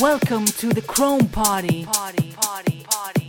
Welcome to the Chrome Party. Party, party, party.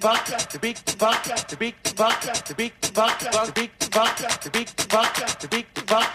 buck, the big buck, the big buck, the big buck, the big buck, the big buck, the big buck, the big buck,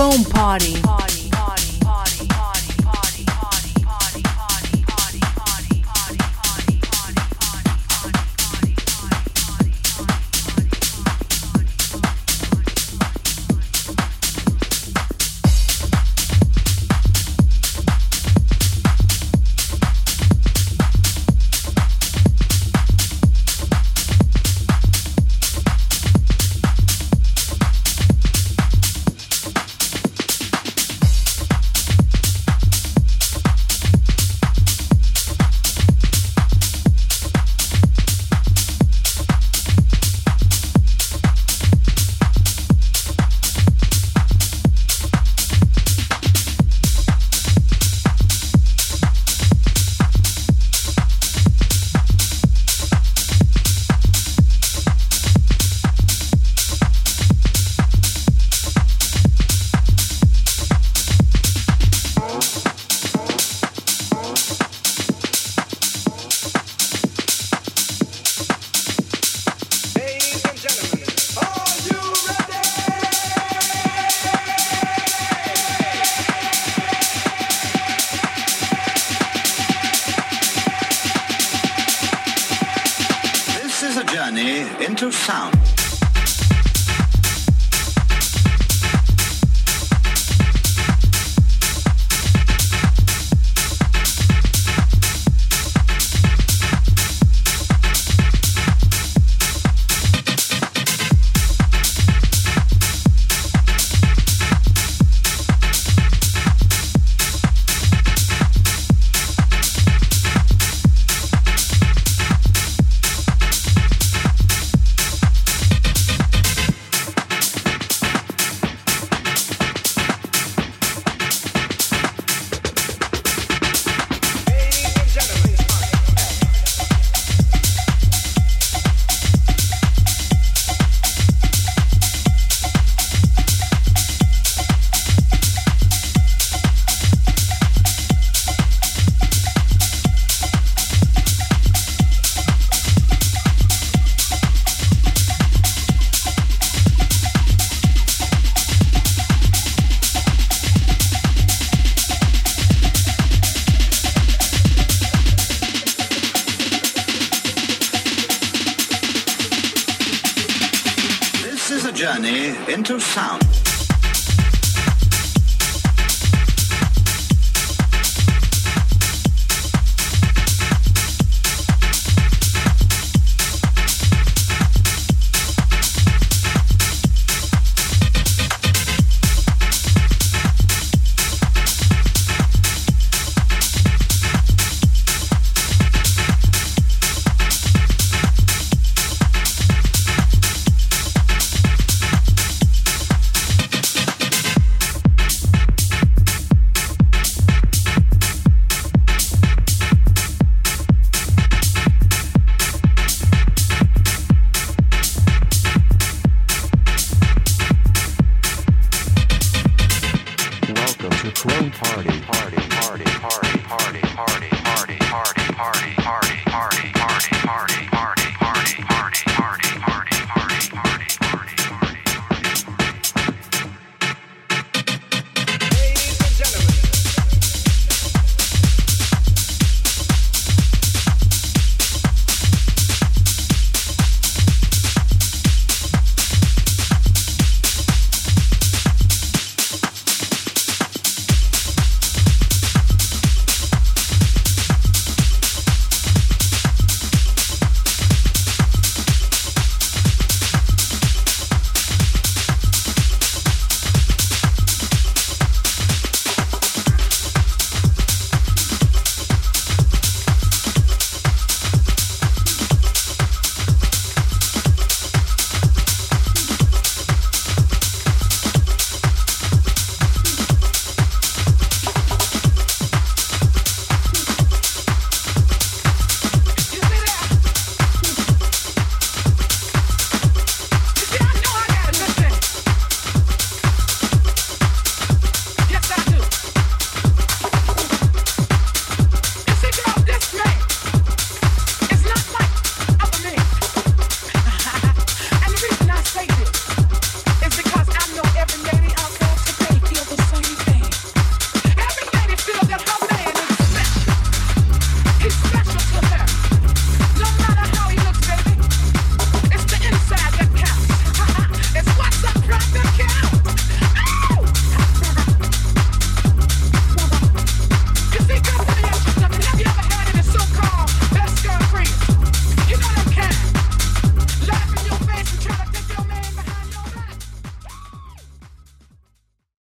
Chrome Party.